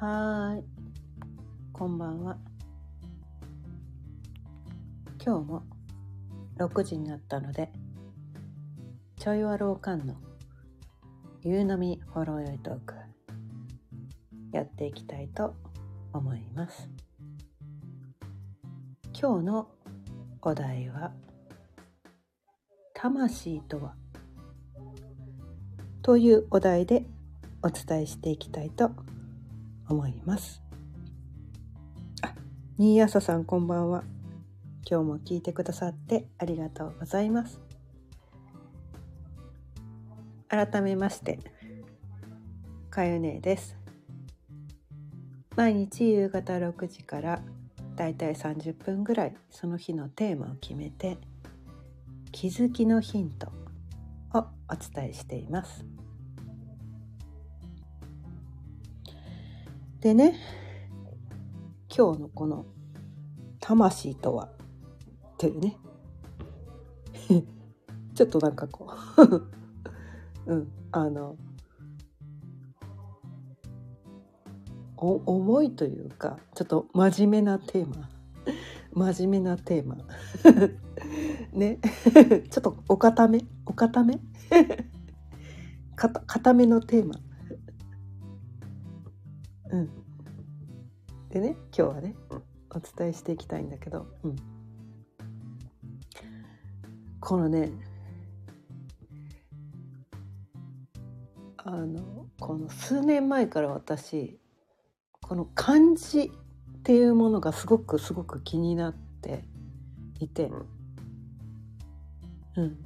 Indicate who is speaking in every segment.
Speaker 1: はーい。こんばんは。今日も6時になったので、ちょいわろうかんの夕飲みほろよいトークやっていきたいと思います。今日のお題は、魂とは？というお題でお伝えしていきたいと思います。思いますあ、新朝さんこんばんは。今日も聞いてくださってありがとうございます。改めまして、かゆねです。毎日夕方6時からだいたい30分ぐらいその日のテーマを決めて気づきのヒントをお伝えしています。でね今日のこの「魂とは」というね。ちょっとなんかこう。うんあのお重いというかちょっと真面目なテーマ。真面目なテーマ。ね。ちょっとお固め？お固め？か固めのテーマ。うん。でね今日はねお伝えしていきたいんだけど、うん、このねあのこの数年前から私この漢字っていうものがすごくすごく気になっていて、うん、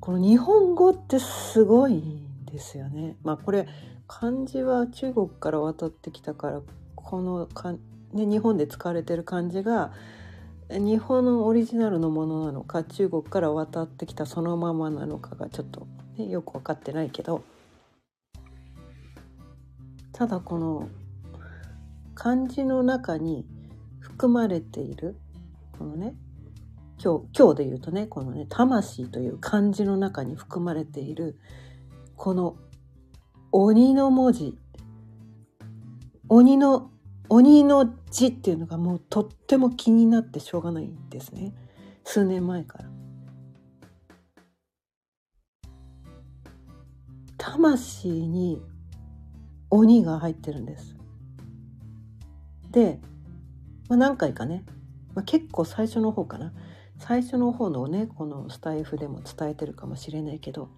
Speaker 1: この日本語ってすごいんですよね。まあこれ漢字は中国から渡ってきたからこのか、ね、日本で使われてる漢字が日本のオリジナルのものなのか中国から渡ってきたそのままなのかがちょっと、ね、よく分かってないけど。ただこの漢字の中に含まれているこのね今日今日で言うとねこのね「魂」という漢字の中に含まれているこの鬼の文字鬼の鬼の字っていうのがもうとっても気になってしょうがないんですね数年前から。魂に鬼が入ってるんです。で、まあ、何回かね、まあ、結構最初の方かな最初の方のねこのスタイフでも伝えてるかもしれないけど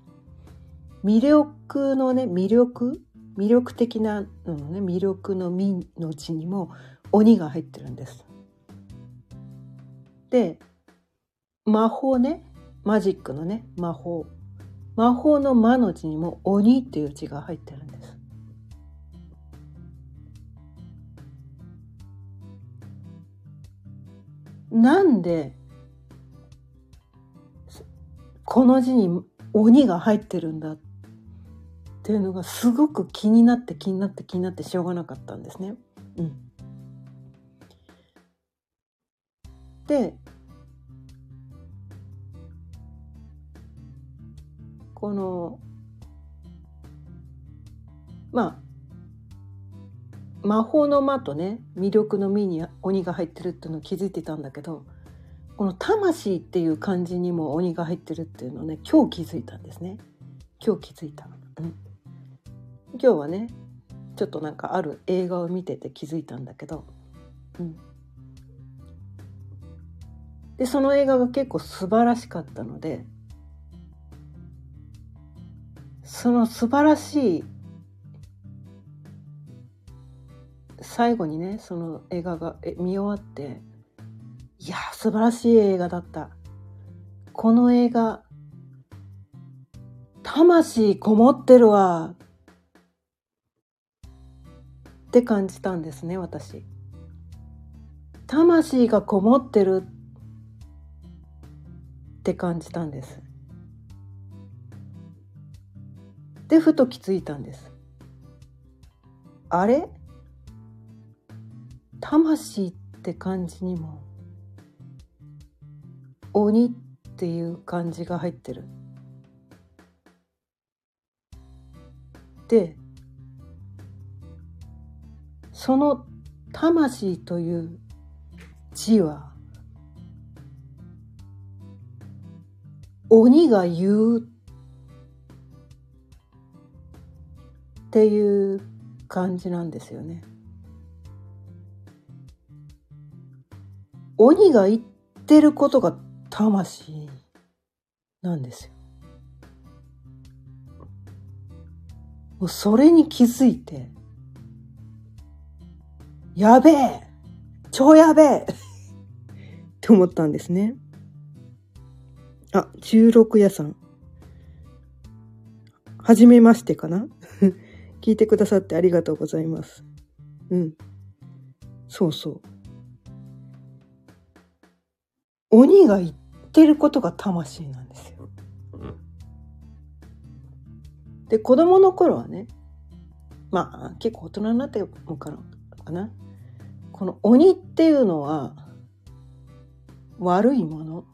Speaker 1: 魅力のね魅力？魅力的なのね魅力の「み」の字にも鬼が入ってるんです。で魔法ねマジックのね魔法魔法の「魔」の字にも「鬼」っていう字が入ってるんです。なんでこの字に鬼が入ってるんだっていうのがすごく気になって気になって気になってしょうがなかったんですね。うん、でこのまあ魔法の魔とね魅力の実に鬼が入ってるっていうのを気づいてたんだけどこの魂っていう漢字にも鬼が入ってるっていうのをね今日気づいたんですね。今日気づいた、うん、今日はねちょっとなんかある映画を見てて気づいたんだけど、うん、でその映画が結構素晴らしかったのでその素晴らしい最後にねその映画が見終わっていや素晴らしい映画だった。この映画魂こもってるわ。って感じたんですね私。魂がこもってるって感じたんです。でふと気づいたんです。あれ？魂って感じにも鬼っていう漢字が入ってる。でその魂という字は鬼が言うっていう感じなんですよね。鬼が言ってることが魂なんですよ。もうそれに気づいて、やべえ超やべえって思ったんですね。あ、16夜さん。はじめましてかな？聞いてくださってありがとうございます。うん。そうそう。鬼が言ってることが魂なんですよ。で、子供の頃はね、まあ結構大人になってもからかな？この鬼っていうのは悪いもの。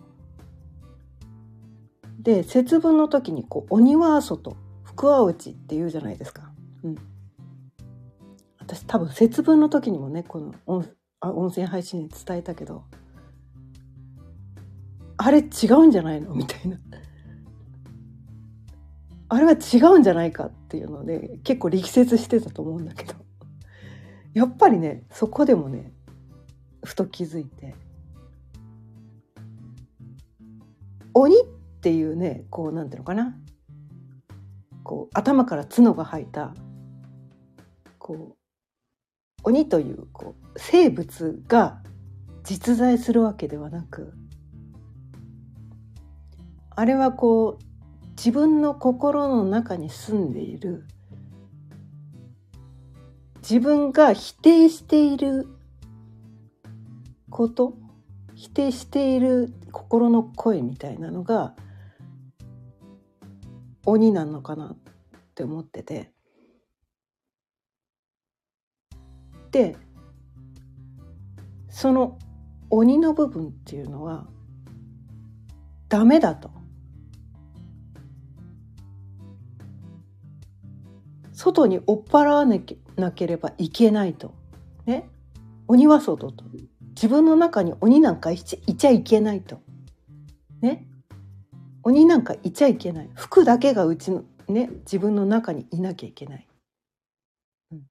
Speaker 1: で、節分の時にこう鬼は外、福は内って言うじゃないですか。うん。私多分節分の時にもね、この音音声配信で伝えたけど、あれ違うんじゃないの？みたいな。あれは違うんじゃないかっていうので結構力説してたと思うんだけどやっぱりねそこでもねふと気づいて。鬼っていうねこうなんていうのかな。こう頭から角が生えたこう鬼というこう生物が実在するわけではなくあれはこう自分の心の中に住んでいる自分が否定していること否定している心の声みたいなのが鬼なのかなって思ってて。でその鬼の部分っていうのはダメだと。外に追っ払わなきゃなければいけないと。ね。鬼は外と。自分の中に鬼なんかいちゃいけないと。ね。鬼なんかいちゃいけない。服だけがうちのね、自分の中にいなきゃいけない。うん、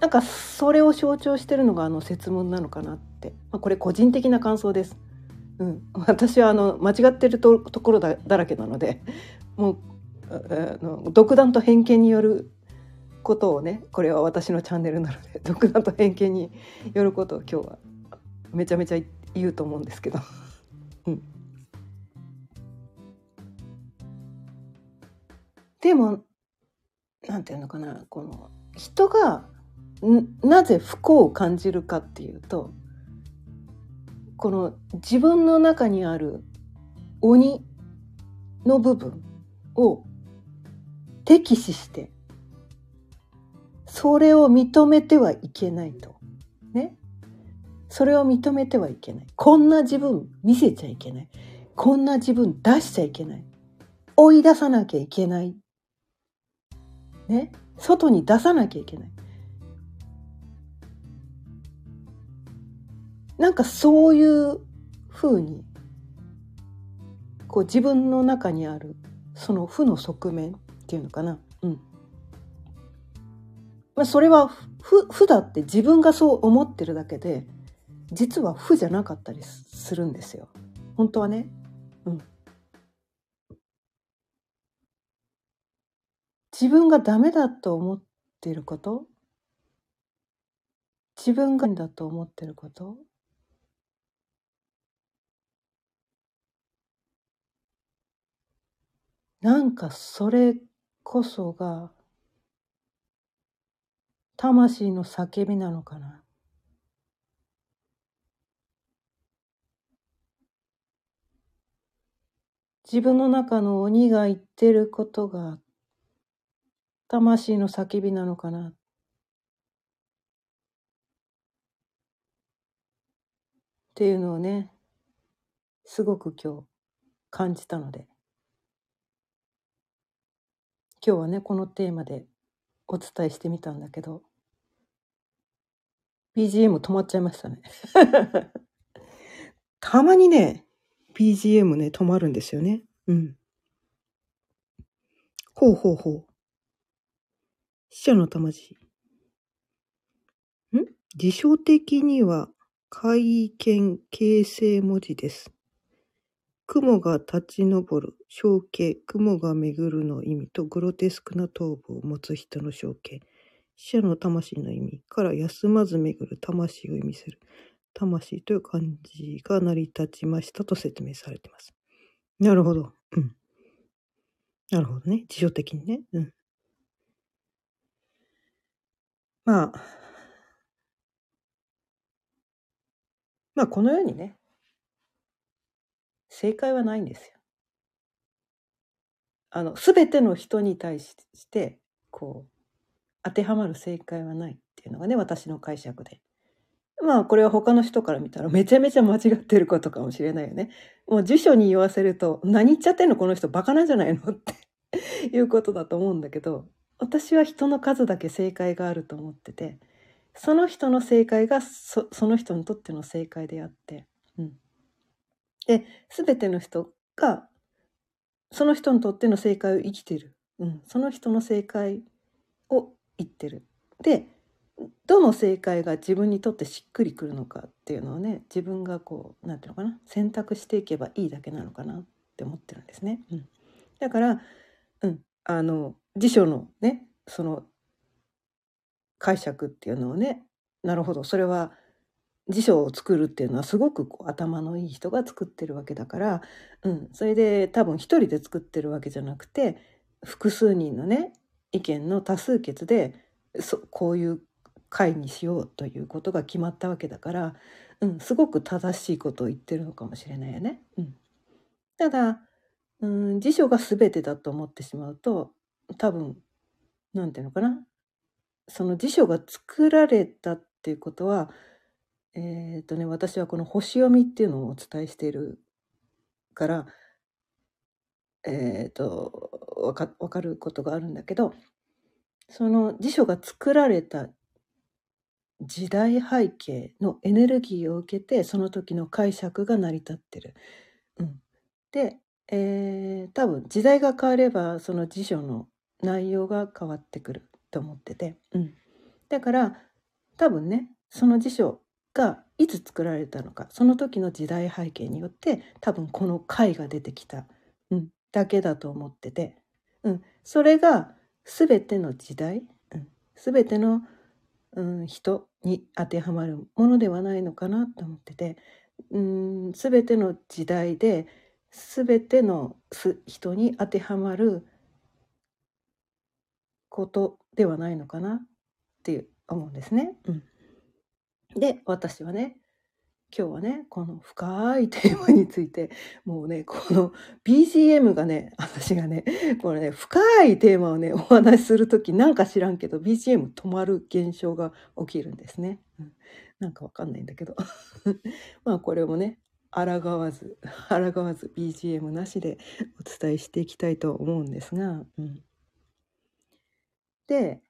Speaker 1: なんかそれを象徴してるのがあの説問なのかなって。まあ、これ個人的な感想です。うん、私はあの間違ってるところだだらけなのでもうあの独断と偏見によることをねこれは私のチャンネルなので独断と偏見によることを今日はめちゃめちゃ言うと思うんですけど。うん、でもなんていうのかなこの人がなぜ不幸を感じるかっていうとこの自分の中にある鬼の部分を敵視してそれを認めてはいけないと。ね。それを認めてはいけない。こんな自分見せちゃいけない。こんな自分出しちゃいけない。追い出さなきゃいけない。ね。外に出さなきゃいけない。なんかそういうふうにこう自分の中にあるその負の側面っていうのかな。うん。まあ、それは負負だって自分がそう思ってるだけで実は負じゃなかったりするんですよ。本当はね。うん。自分がダメだと思っていること？自分がだと思ってること？なんかそれこそが魂の叫びなのかな？自分の中の鬼が言ってることが魂の叫びなのかな？っていうのをね、すごく今日感じたので。今日はねこのテーマでお伝えしてみたんだけど BGM 止まっちゃいましたね。たまにね、BGM ね、止まるんですよね。うん。ほうほうほう。死者の魂。ん？辞書的には、会見形成文字です。雲が立ち上る、象形、雲が巡るの意味とグロテスクな頭部を持つ人の象形。死者の魂の意味から休まず巡る魂を意味する。魂という漢字が成り立ちましたと説明されています。なるほど。うん。なるほどね。辞書的にね。うん。まあ、まあこのようにね、正解はないんですよ。あの、すべての人に対して、こう、当てはまる正解はないっていうのがね、私の解釈で。まあ、これは他の人から見たらめちゃめちゃ間違ってることかもしれないよね。もう辞書に言わせると、何言っちゃってんのこの人バカなんじゃないのって いうことだと思うんだけど、私は人の数だけ正解があると思ってて、その人の正解がその人にとっての正解であって、で、すべての人が、その人にとっての正解を生きてる。うん。その人の正解を言ってる。で、どの正解が自分にとってしっくりくるのかっていうのをね、自分がこう、なんていうのかな、選択していけばいいだけなのかなって思ってるんですね。うん。だから、うん。あの、辞書のね、その解釈っていうのをね、なるほど、それは辞書を作るっていうのはすごくこう頭のいい人が作ってるわけだから、うん、それで多分一人で作ってるわけじゃなくて複数人のね意見の多数決でそこういう会にしようということが決まったわけだから、うん、すごく正しいことを言ってるのかもしれないよね。うん、ただ、うん、辞書が全てだと思ってしまうと多分何て言うのかなその辞書が作られたっていうことはえっ、ー、とね、私はこの星読みっていうのをお伝えしているから、えっ、ー、と、わか、かることがあるんだけど、その辞書が作られた時代背景のエネルギーを受けて、その時の解釈が成り立ってる。うん。で、えー、多分時代が変われば、その辞書の内容が変わってくると思ってて。うん。だから、多分ね、その辞書がいつ作られたのかその時の時代背景によって多分この回が出てきた、うん、だけだと思ってて、うん、それが全ての時代、うん、全ての、うん、人に当てはまるものではないのかなと思ってて、うん、全ての時代で全ての人に当てはまることではないのかなって思うんですね。うん。で、私はね、今日はね、この深いテーマについて、もうね、この BGM がね、私がね、これね、深いテーマをね、お話しするときなんか知らんけど、BGM 止まる現象が起きるんですね。うん、なんかわかんないんだけど。まあこれもね、抗わず、抗わず BGM なしでお伝えしていきたいと思うんですが、うん、で、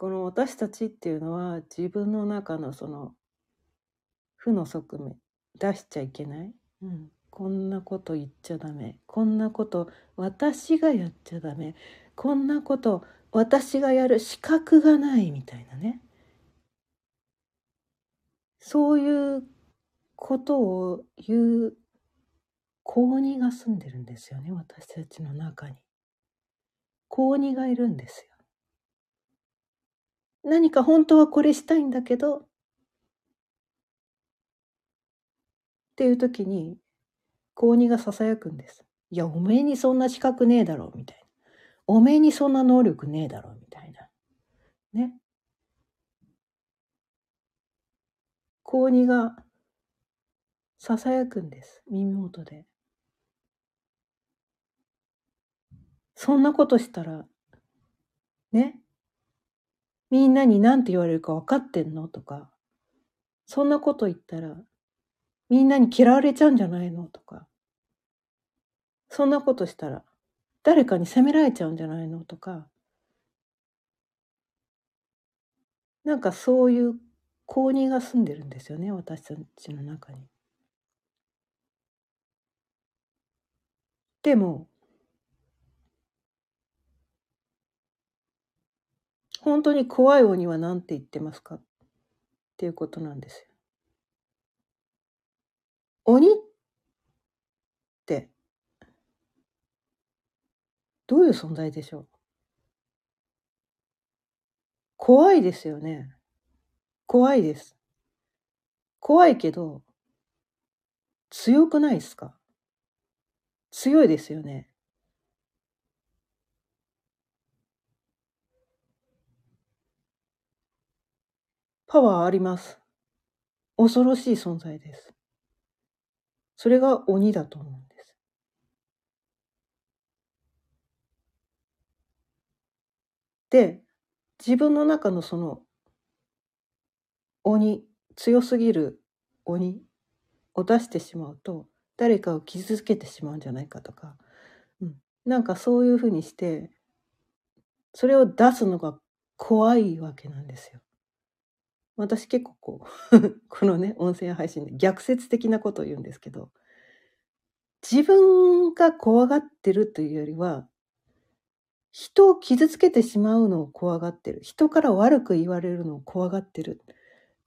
Speaker 1: この私たちっていうのは自分の中のその負の側面出しちゃいけない、うん、こんなこと言っちゃダメ。こんなこと私がやっちゃダメ。こんなこと私がやる資格がないみたいなね。そういうことを言う高2が住んでるんですよね私たちの中に。高2がいるんですよ何か本当はこれしたいんだけど、っていう時に、高2が囁くんです。いや、おめえにそんな資格ねえだろ、みたいな。おめえにそんな能力ねえだろ、みたいな。ね。高2が囁くんです。耳元で。そんなことしたら、ね。みんなに何て言われるか分かってんの？とか、そんなこと言ったら、みんなに嫌われちゃうんじゃないの？とか、そんなことしたら、誰かに責められちゃうんじゃないの？とか、なんかそういう高2が住んでるんですよね私たちの中に。でも本当に怖い鬼は何て言ってますか？っていうことなんですよ。鬼ってどういう存在でしょう？怖いですよね。怖いです。怖いけど、強くないですか？強いですよね。パワーあります。恐ろしい存在です。それが鬼だと思うんです。で、自分の中のその鬼、強すぎる鬼を出してしまうと、誰かを傷つけてしまうんじゃないかとか、うん、なんかそういうふうにして、それを出すのが怖いわけなんですよ。私結構こう このね、音声配信で逆説的なことを言うんですけど、自分が怖がってるというよりは、人を傷つけてしまうのを怖がってる。人から悪く言われるのを怖がってるっ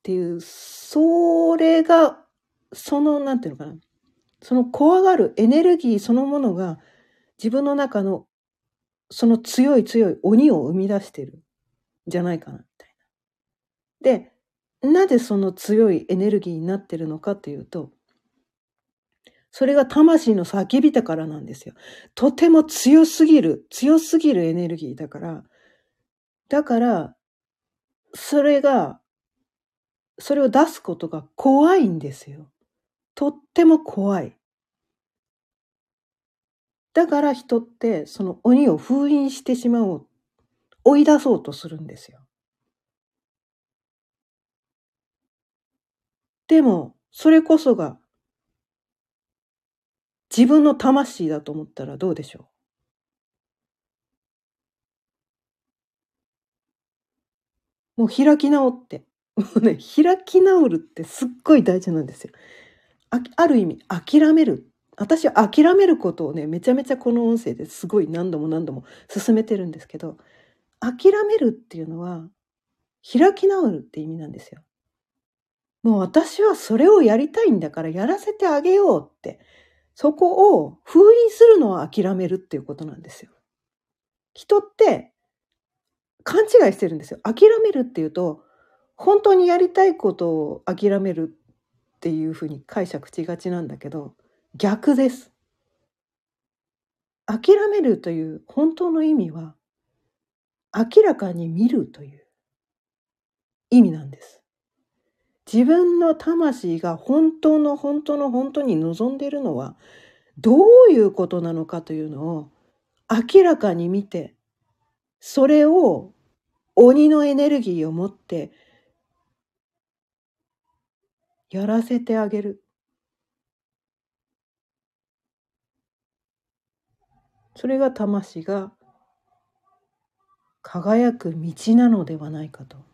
Speaker 1: ていう、それが、その、なんていうのかな。その怖がるエネルギーそのものが自分の中のその強い強い鬼を生み出してるじゃないかな、みたいな。で、なぜその強いエネルギーになってるのかというと、それが魂の叫びだからなんですよ。とても強すぎる、強すぎるエネルギーだから、だから、それが、それを出すことが怖いんですよ。とっても怖い。だから人ってその鬼を封印してしまおう。追い出そうとするんですよ。でも、それこそが自分の魂だと思ったらどうでしょう？もう開き直って。もうね、開き直るってすっごい大事なんですよ。あある意味、諦める。私は諦めることをね、めちゃめちゃこの音声ですごい何度も何度も進めてるんですけど、諦めるっていうのは、開き直るって意味なんですよ。もう私はそれをやりたいんだからやらせてあげようって、そこを封印するのは諦めるっていうことなんですよ。人って勘違いしてるんですよ。諦めるっていうと、本当にやりたいことを諦めるっていうふうに解釈しがちなんだけど、逆です。諦めるという本当の意味は、明らかに見るという意味なんです。自分の魂が本当の本当の本当に望んでいるのはどういうことなのかというのを明らかに見てそれを鬼のエネルギーを持ってやらせてあげる。それが魂が輝く道なのではないかと。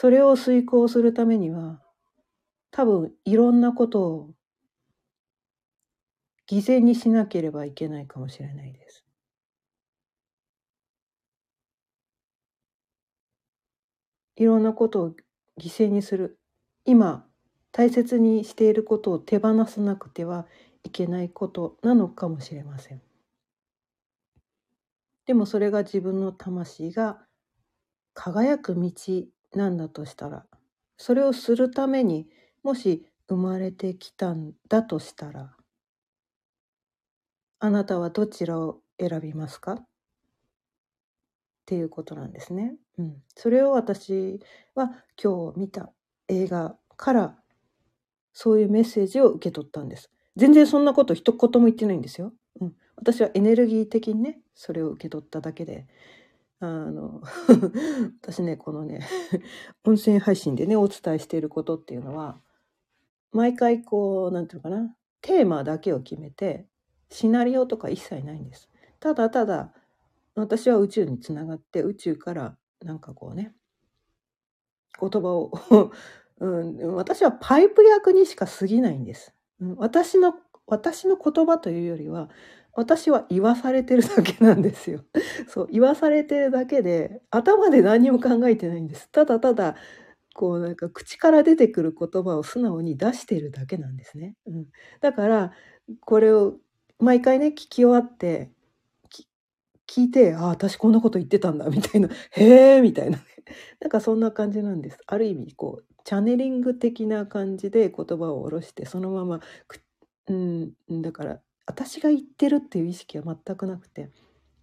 Speaker 1: それを遂行するためには、多分いろんなことを犠牲にしなければいけないかもしれないです。いろんなことを犠牲にする。今、大切にしていることを手放さなくてはいけないことなのかもしれません。でもそれが自分の魂が輝く道なんだとしたらそれをするためにもし生まれてきたんだとしたらあなたはどちらを選びますか？っていうことなんですね。うん、それを私は今日見た映画からそういうメッセージを受け取ったんです。全然そんなこと一言も言ってないんですよ。うん、私はエネルギー的にねそれを受け取っただけであの 私ねこのね 音声配信でねお伝えしていることっていうのは毎回こう何て言うのかなテーマだけを決めてシナリオとか一切ないんです。ただただ私は宇宙につながって宇宙からなんかこうね言葉を、うん、私はパイプ役にしか過ぎないんです。うん私の、私の言葉というよりは、私は言わされてるだけなんですよ。そう、言わされてるだけで、頭で何も考えてないんです。ただただ、こうなんか口から出てくる言葉を素直に出してるだけなんですね。うん、だから、これを毎回ね、聞き終わって、聞いて、ああ、私こんなこと言ってたんだ、みたいな、へえ、みたいなね。なんかそんな感じなんです。ある意味、こう、チャネリング的な感じで言葉を下ろして、そのまま、うん、だから、私が言ってるっていう意識は全くなくて、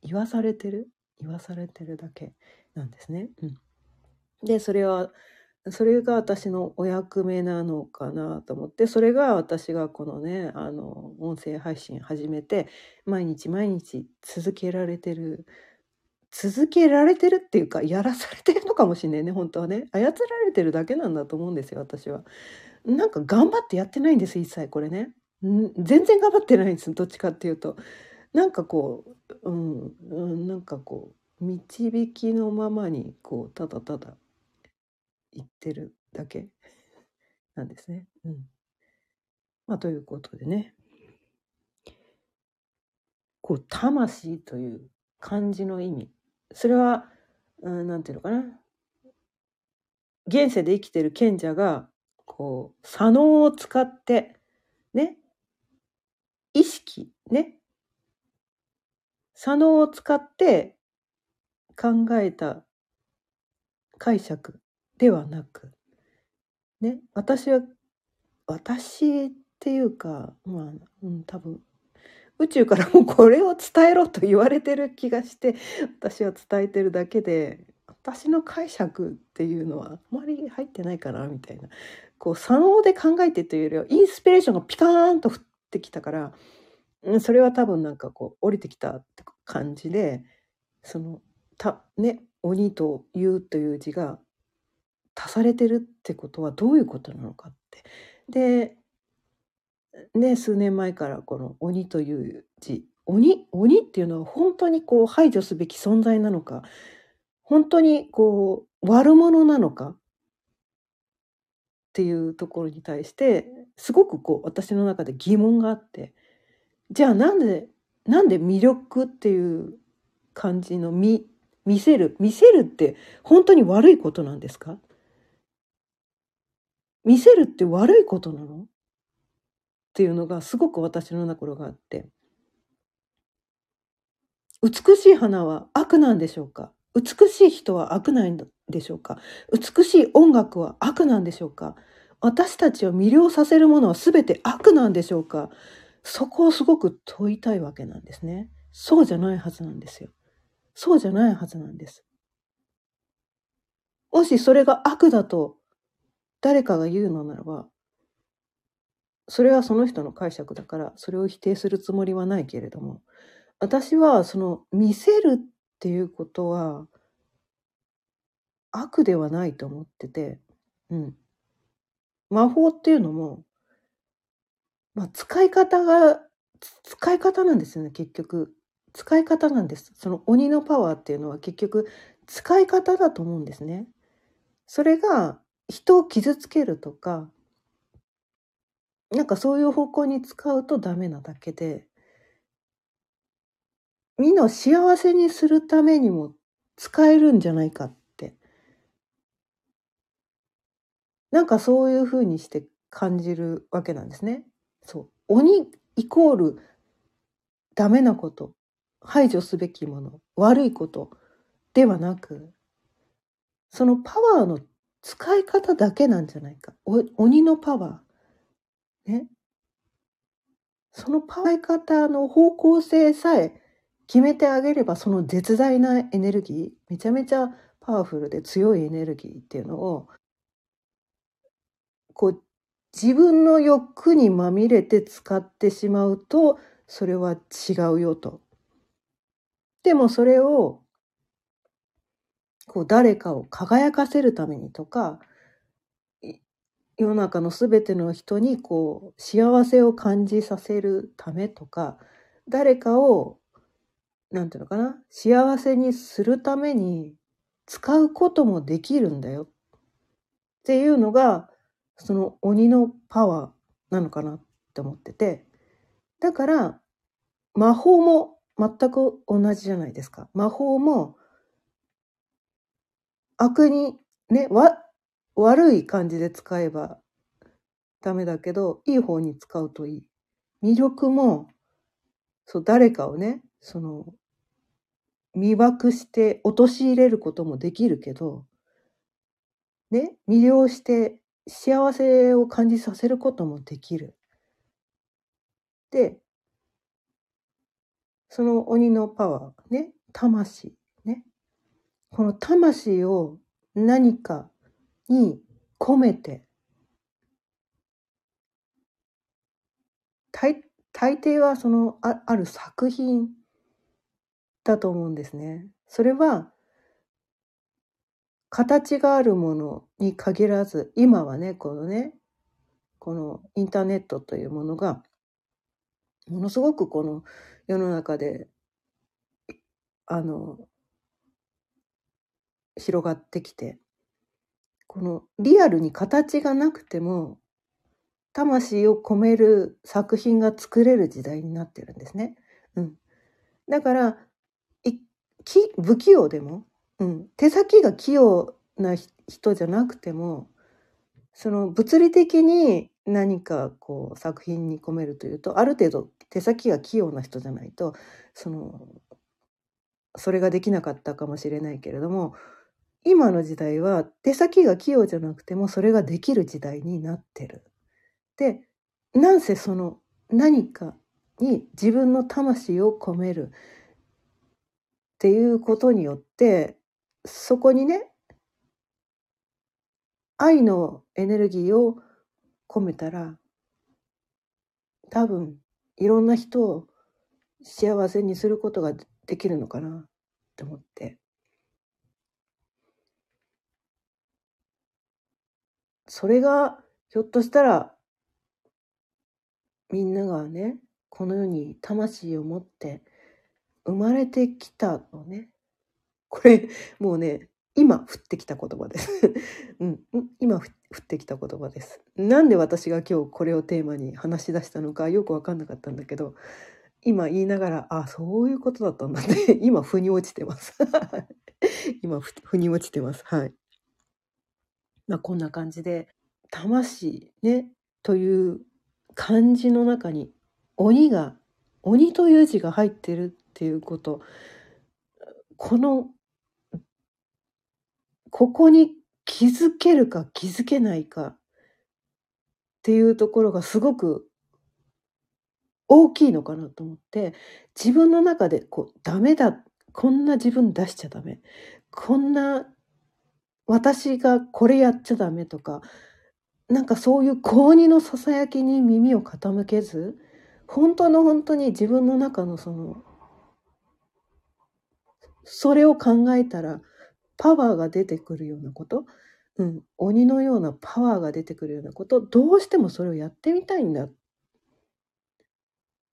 Speaker 1: 言わされてる、言わされてるだけなんですね。うん、で、それは、それが私のお役目なのかなと思って、それが私がこのね、あの、音声配信始めて、毎日毎日続けられてる、続けられてるっていうか、やらされてるのかもしれないね、本当はね。操られてるだけなんだと思うんですよ、私は。なんか頑張ってやってないんです、一切これね。全然頑張ってないんです、どっちかっていうと。なんかこう、うん、うん、なんかこう、導きのままに、こう、ただただ言ってるだけなんですね。うん。まあ、ということでね。こう、魂という漢字の意味。それは、うん、なんていうのかな。現世で生きてる賢者が、こう、左脳を使って、意識、ね、左脳を使って考えた解釈ではなく、ね、私は、私っていうか、まあ、うん、多分、宇宙からもこれを伝えろと言われてる気がして、私は伝えてるだけで、私の解釈っていうのはあまり入ってないかな、みたいな。こう、左脳で考えてというよりは、インスピレーションがピカーンと降てきたから、それは多分なんかこう、降りてきたって感じで、その、た、ね、鬼と言うという字が足されてるってことはどういうことなのかって。で、ね、数年前からこの鬼という字、鬼、鬼っていうのは本当にこう排除すべき存在なのか、本当にこう悪者なのかっていうところに対して、すごくこう私の中で疑問があって、じゃあなんで、なんで魅力っていう感じの見、見せる、見せるって本当に悪いことなんですか？見せるって悪いことなの？っていうのがすごく私の中があって。美しい花は悪なんでしょうか？美しい人は悪なんでしょうか？美しい音楽は悪なんでしょうか？私たちを魅了させるものは全て悪なんでしょうか？そこをすごく問いたいわけなんですね。そうじゃないはずなんですよ。そうじゃないはずなんです。もしそれが悪だと誰かが言うのならば、それはその人の解釈だから、それを否定するつもりはないけれども、私はその見せるっていうことは悪ではないと思ってて、うん。魔法っていうのも、まあ、使い方が、使い方なんですよね、結局。使い方なんです。その鬼のパワーっていうのは結局使い方だと思うんですね。それが人を傷つけるとか、なんかそういう方向に使うとダメなだけで、みんなを幸せにするためにも使えるんじゃないかって。なんかそういう風にして感じるわけなんですね。そう。鬼イコールダメなこと、排除すべきもの、悪いことではなく、そのパワーの使い方だけなんじゃないか。鬼のパワー。ね。そのパワー方の方向性さえ決めてあげれば、その絶大なエネルギー、めちゃめちゃパワフルで強いエネルギーっていうのを、こう、自分の欲にまみれて使ってしまうと、それは違うよと。でもそれを、こう誰かを輝かせるためにとか、世の中のすべての人にこう幸せを感じさせるためとか、誰かを、なんていうのかな、幸せにするために使うこともできるんだよ。っていうのがその鬼のパワーなのかなって思ってて。だから魔法も全く同じじゃないですか。魔法も悪にねわ悪い感じで使えばダメだけどいい方に使うといい。魅力もそう誰かをねその魅惑して陥れることもできるけどね魅了して幸せを感じさせることもできる。でその鬼のパワーね魂ねこの魂を何かに込めて大大抵はそのあある作品だと思うんですね。それは形があるものに限らず今はねこのねこのインターネットというものがものすごくこの世の中であの広がってきてこのリアルに形がなくても魂を込める作品が作れる時代になってるんですね。うん、だから不器用でも、うん、手先が器用な人じゃなくてもその物理的に何かこう作品に込めるというとある程度手先が器用な人じゃないとそのそれができなかったかもしれないけれども今の時代は手先が器用じゃなくてもそれができる時代になってる。でなんせその何かに自分の魂を込めるっていうことによってそこにね愛のエネルギーを込めたら多分いろんな人を幸せにすることができるのかなって思って。それがひょっとしたらみんながねこの世に魂を持って生まれてきたのね。これもうね今降ってきた言葉です、うん、今降ってきた言葉です。なんで私が今日これをテーマに話し出したのかよく分かんなかったんだけど今言いながらあそういうことだったんだって 今腑に落ちてます。今腑に落ちてます。はい。まあこんな感じで魂ねという漢字の中に鬼が鬼という字が入ってるっていうこと。このここに気づけるか気づけないかっていうところがすごく大きいのかなと思って自分の中でこうダメだこんな自分出しちゃダメこんな私がこれやっちゃダメとかなんかそういう高2のささやきに耳を傾けず本当の本当に自分の中のそのそれを考えたらパワーが出てくるようなこと、うん、鬼のようなパワーが出てくるようなこと？どうしてもそれをやってみたいんだ。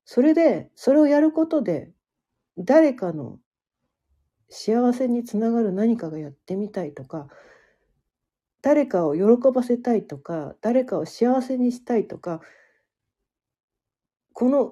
Speaker 1: それでそれをやることで誰かの幸せにつながる何かがやってみたいとか誰かを喜ばせたいとか誰かを幸せにしたいとかこの